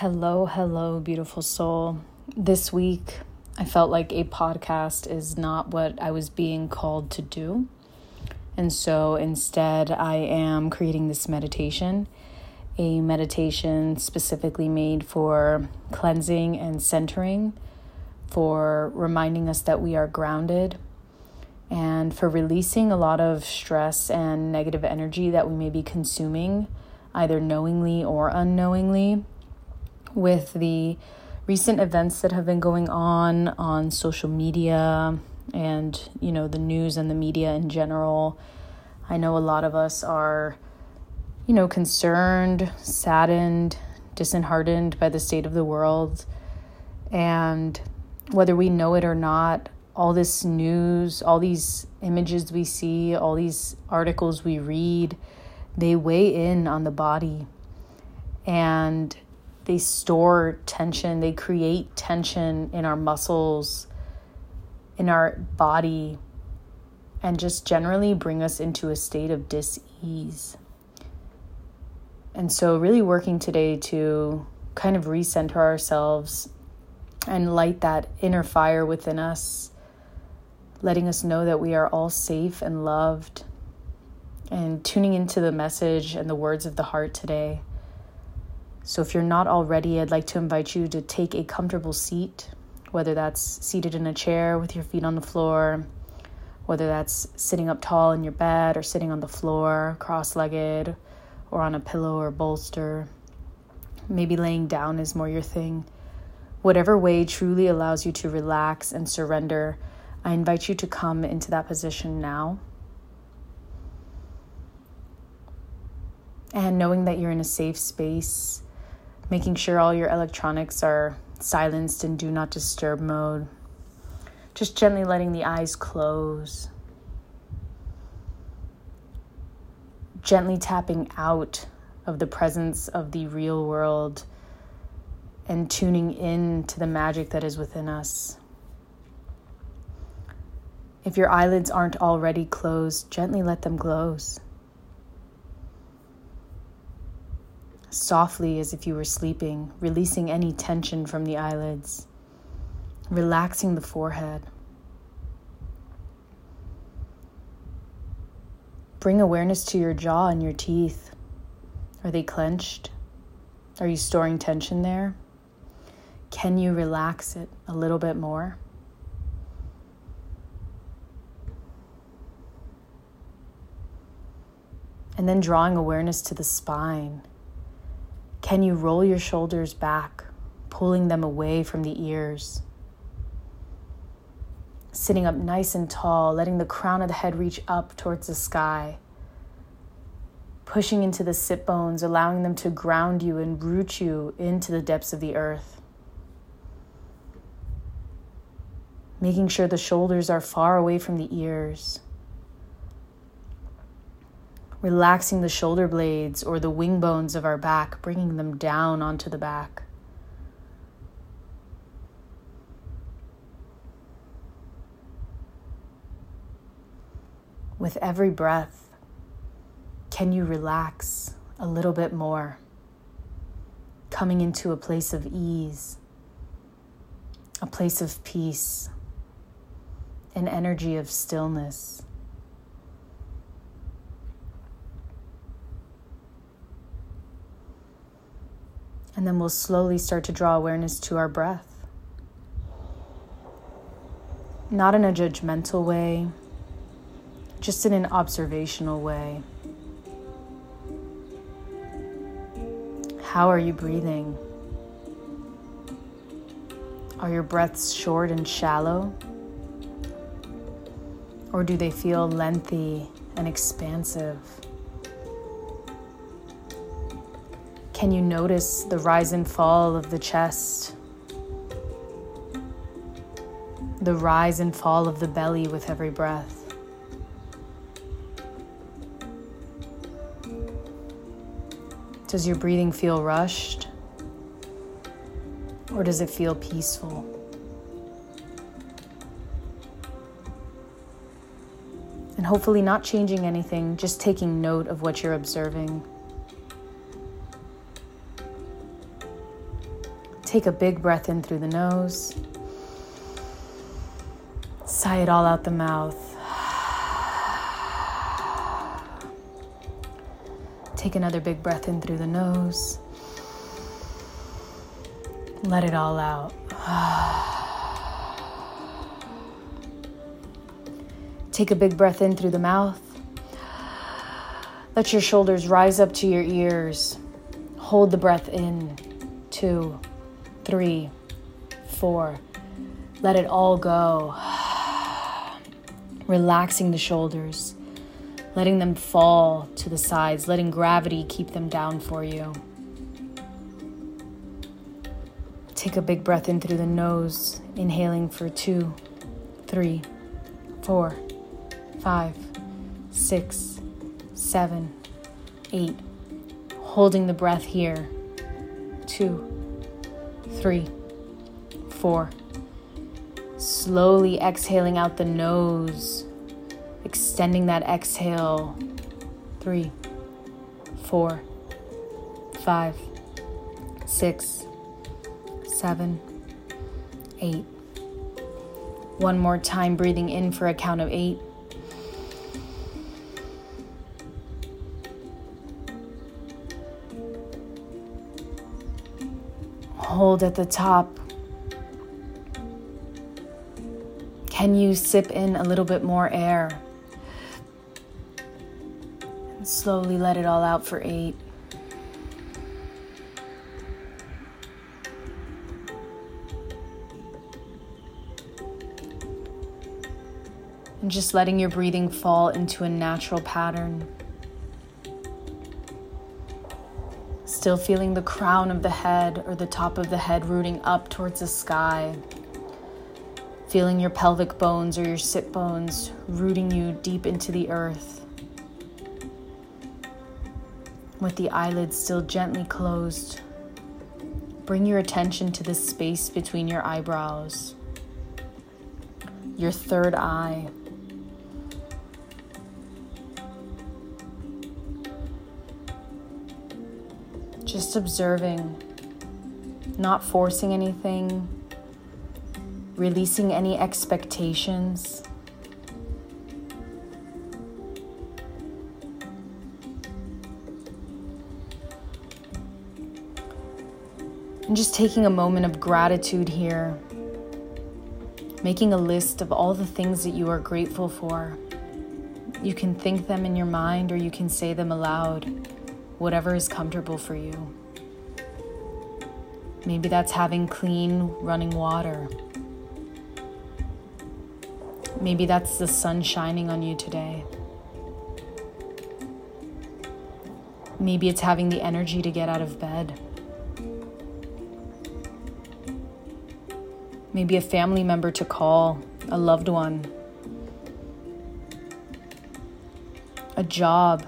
Hello, hello, beautiful soul. This week, I felt like a podcast is not what I was being called to do. And so instead, I am creating this meditation, a meditation specifically made for cleansing and centering, for reminding us that we are grounded, and for releasing a lot of stress and negative energy that we may be consuming, either knowingly or unknowingly with the recent events that have been going on on social media and you know the news and the media in general. I know a lot of us are you know concerned saddened disheartened by the state of the world. And whether we know it or not all this news all these images we see all these articles we read they weigh in on the body. And they store tension, they create tension in our muscles, in our body, and just generally bring us into a state of dis ease. And so, really working today to kind of recenter ourselves and light that inner fire within us, letting us know that we are all safe and loved, and tuning into the message and the words of the heart today so, if you're not already, I'd like to invite you to take a comfortable seat, whether that's seated in a chair with your feet on the floor, whether that's sitting up tall in your bed or sitting on the floor, cross legged, or on a pillow or bolster. Maybe laying down is more your thing. Whatever way truly allows you to relax and surrender, I invite you to come into that position now. And knowing that you're in a safe space, making sure all your electronics are silenced in do not disturb mode. Just gently letting the eyes close. Gently tapping out of the presence of the real world and tuning in to the magic that is within us. If your eyelids aren't already closed, gently let them close. Softly as if you were sleeping, releasing any tension from the eyelids, relaxing the forehead. Bring awareness to your jaw and your teeth. Are they clenched? Are you storing tension there? Can you relax it a little bit more? And then drawing awareness to the spine can you roll your shoulders back, pulling them away from the ears? Sitting up nice and tall, letting the crown of the head reach up towards the sky. Pushing into the sit bones, allowing them to ground you and root you into the depths of the earth. Making sure the shoulders are far away from the ears relaxing the shoulder blades or the wing bones of our back, bringing them down onto the back. With every breath, can you relax a little bit more? Coming into a place of ease, a place of peace, an energy of stillness. And then we'll slowly start to draw awareness to our breath. Not in a judgmental way, just in an observational way. How are you breathing? Are your breaths short and shallow? Or do they feel lengthy and expansive? Can you notice the rise and fall of the chest? The rise and fall of the belly with every breath. Does your breathing feel rushed? Or does it feel peaceful? And hopefully, not changing anything, just taking note of what you're observing. Take a big breath in through the nose. Sigh it all out the mouth. Take another big breath in through the nose. Let it all out. Take a big breath in through the mouth. Let your shoulders rise up to your ears. Hold the breath in. Two, three, four. Let it all go. Relaxing the shoulders, letting them fall to the sides, letting gravity keep them down for you. Take a big breath in through the nose, inhaling for two, three, four, five, six, seven, eight. Holding the breath here. Two, three, four. Slowly exhaling out the nose, extending that exhale. Three, four, five, six, seven, eight. One more time, breathing in for a count of eight. Hold at the top. Can you sip in a little bit more air? And slowly let it all out for eight. And just letting your breathing fall into a natural pattern. Still feeling the crown of the head or the top of the head rooting up towards the sky. Feeling your pelvic bones or your sit bones rooting you deep into the earth. With the eyelids still gently closed, bring your attention to the space between your eyebrows, your third eye. Just observing, not forcing anything, releasing any expectations. And just taking a moment of gratitude here, making a list of all the things that you are grateful for. You can think them in your mind or you can say them aloud, whatever is comfortable for you. Maybe that's having clean running water. Maybe that's the sun shining on you today. Maybe it's having the energy to get out of bed. Maybe a family member to call, a loved one, a job.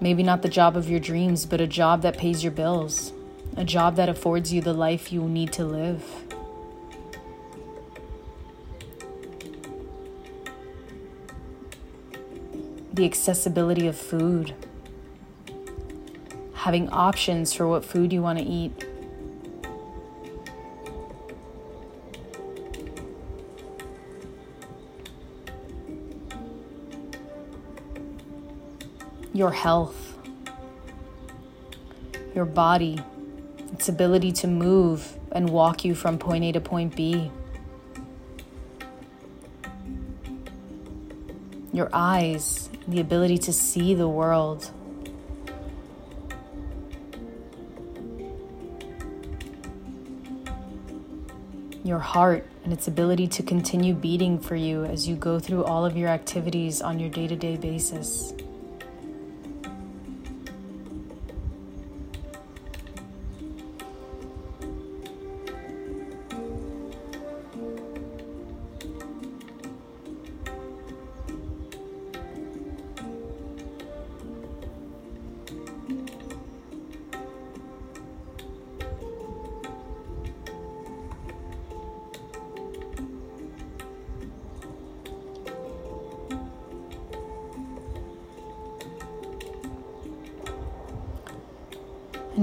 Maybe not the job of your dreams, but a job that pays your bills, a job that affords you the life you need to live. The accessibility of food, having options for what food you want to eat. Your health, your body, its ability to move and walk you from point A to point B. Your eyes, the ability to see the world. Your heart and its ability to continue beating for you as you go through all of your activities on your day to day basis.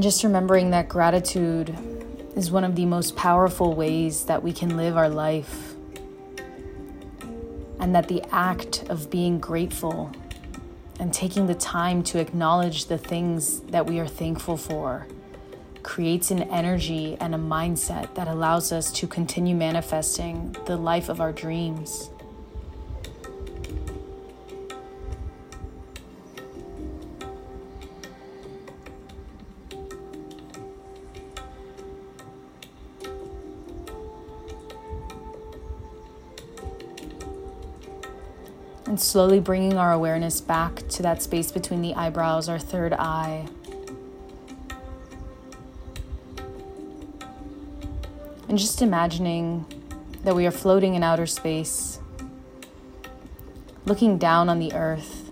Just remembering that gratitude is one of the most powerful ways that we can live our life. And that the act of being grateful and taking the time to acknowledge the things that we are thankful for creates an energy and a mindset that allows us to continue manifesting the life of our dreams. And slowly bringing our awareness back to that space between the eyebrows, our third eye. And just imagining that we are floating in outer space, looking down on the earth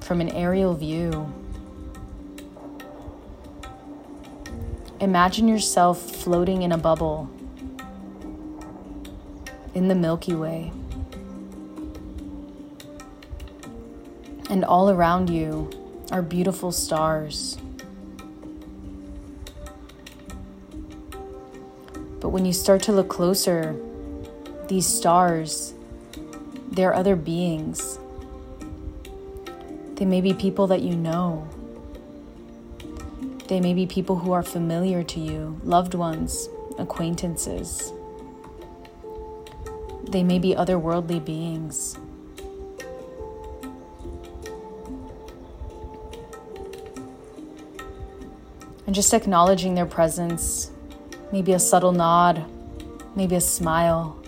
from an aerial view. Imagine yourself floating in a bubble in the Milky Way. And all around you are beautiful stars. But when you start to look closer, these stars, they're other beings. They may be people that you know. They may be people who are familiar to you, loved ones, acquaintances. They may be otherworldly beings. And just acknowledging their presence maybe a subtle nod, maybe a smile,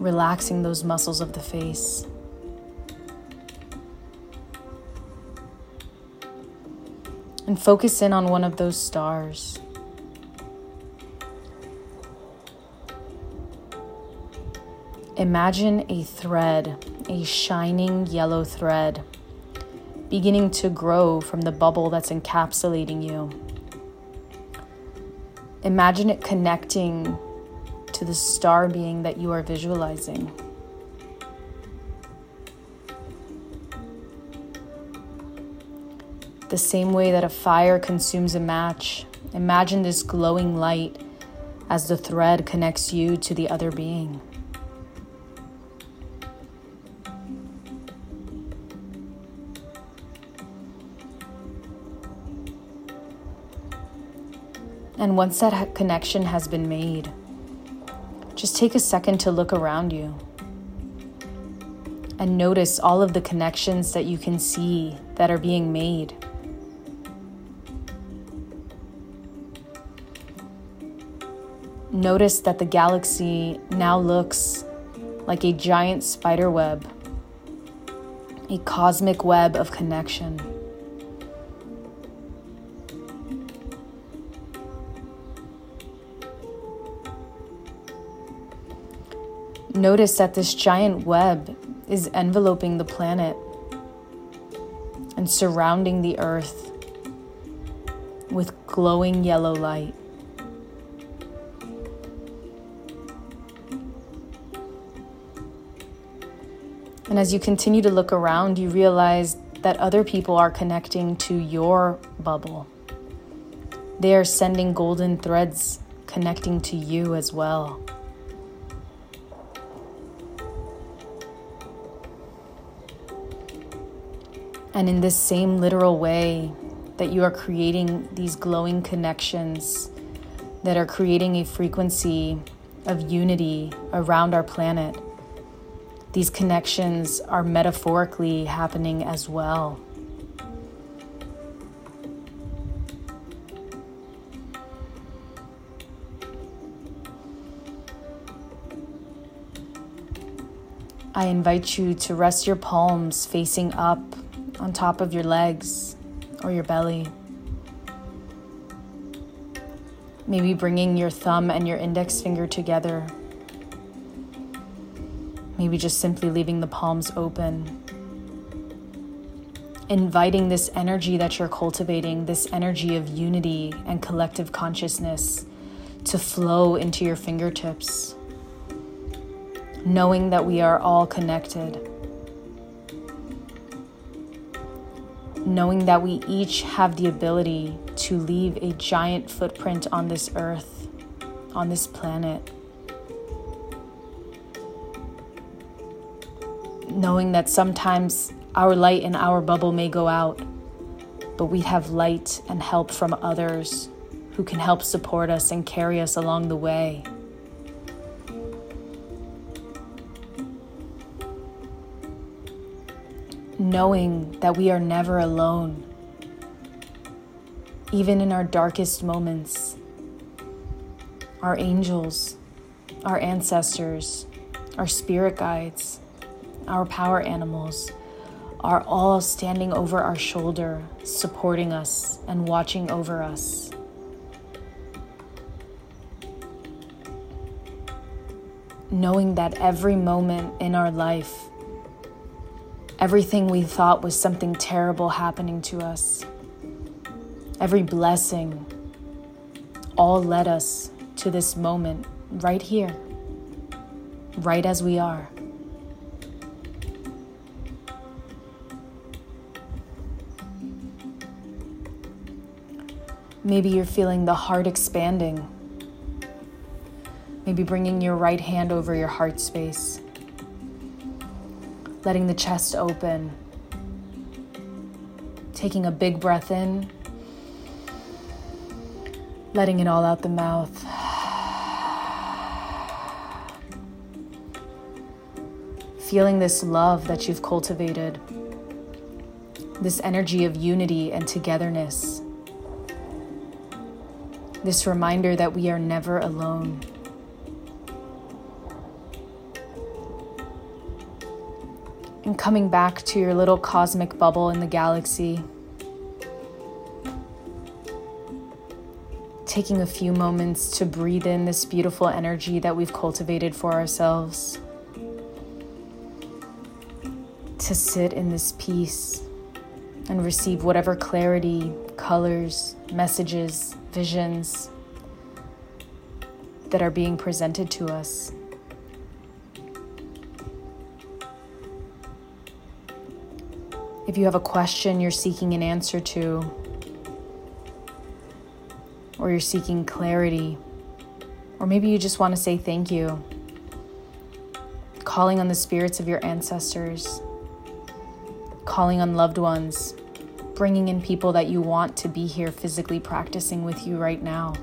relaxing those muscles of the face. And focus in on one of those stars. Imagine a thread, a shining yellow thread, beginning to grow from the bubble that's encapsulating you. Imagine it connecting to the star being that you are visualizing. The same way that a fire consumes a match, imagine this glowing light as the thread connects you to the other being. And once that connection has been made, just take a second to look around you and notice all of the connections that you can see that are being made. Notice that the galaxy now looks like a giant spider web, a cosmic web of connection. Notice that this giant web is enveloping the planet and surrounding the earth with glowing yellow light. And as you continue to look around, you realize that other people are connecting to your bubble. They are sending golden threads connecting to you as well. And in this same literal way that you are creating these glowing connections that are creating a frequency of unity around our planet, these connections are metaphorically happening as well. I invite you to rest your palms facing up on top of your legs or your belly. Maybe bringing your thumb and your index finger together. Maybe just simply leaving the palms open. Inviting this energy that you're cultivating, this energy of unity and collective consciousness, to flow into your fingertips. Knowing that we are all connected knowing that we each have the ability to leave a giant footprint on this earth, on this planet. Knowing that sometimes our light in our bubble may go out, but we have light and help from others who can help support us and carry us along the way. Knowing that we are never alone, even in our darkest moments. Our angels, our ancestors, our spirit guides, our power animals are all standing over our shoulder, supporting us and watching over us. Knowing that every moment in our life Everything we thought was something terrible happening to us, every blessing, all led us to this moment right here, right as we are. Maybe you're feeling the heart expanding. Maybe bringing your right hand over your heart space letting the chest open, taking a big breath in, letting it all out the mouth. Feeling this love that you've cultivated, this energy of unity and togetherness, this reminder that we are never alone. And coming back to your little cosmic bubble in the galaxy. Taking a few moments to breathe in this beautiful energy that we've cultivated for ourselves. To sit in this peace and receive whatever clarity, colors, messages, visions that are being presented to us. If you have a question you're seeking an answer to, or you're seeking clarity, or maybe you just want to say thank you, calling on the spirits of your ancestors, calling on loved ones, bringing in people that you want to be here physically practicing with you right now.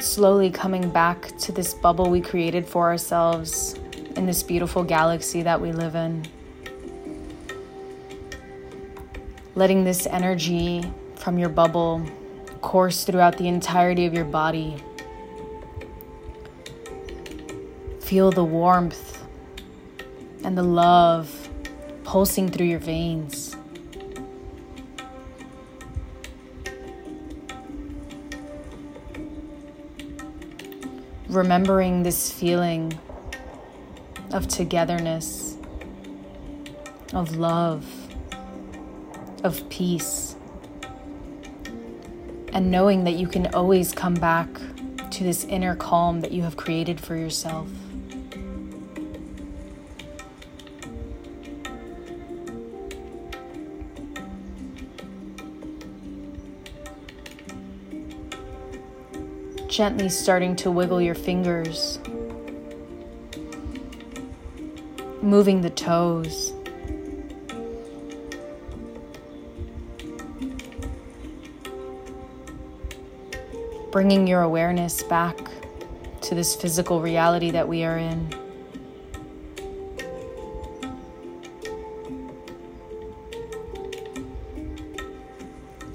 Slowly coming back to this bubble we created for ourselves in this beautiful galaxy that we live in. Letting this energy from your bubble course throughout the entirety of your body. Feel the warmth and the love pulsing through your veins. Remembering this feeling of togetherness, of love, of peace, and knowing that you can always come back to this inner calm that you have created for yourself. Gently starting to wiggle your fingers, moving the toes. bringing your awareness back to this physical reality that we are in.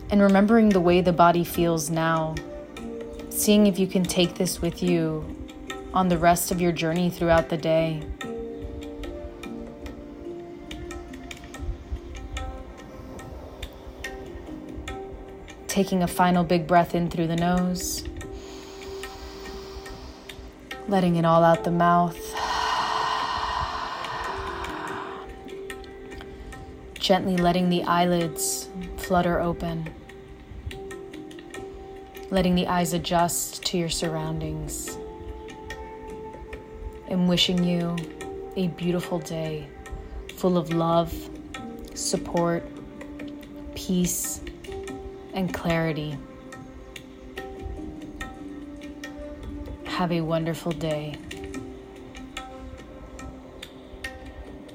And remembering the way the body feels now, seeing if you can take this with you on the rest of your journey throughout the day. Taking a final big breath in through the nose, letting it all out the mouth. Gently letting the eyelids flutter open, letting the eyes adjust to your surroundings, and wishing you a beautiful day full of love, support, peace and clarity. Have a wonderful day.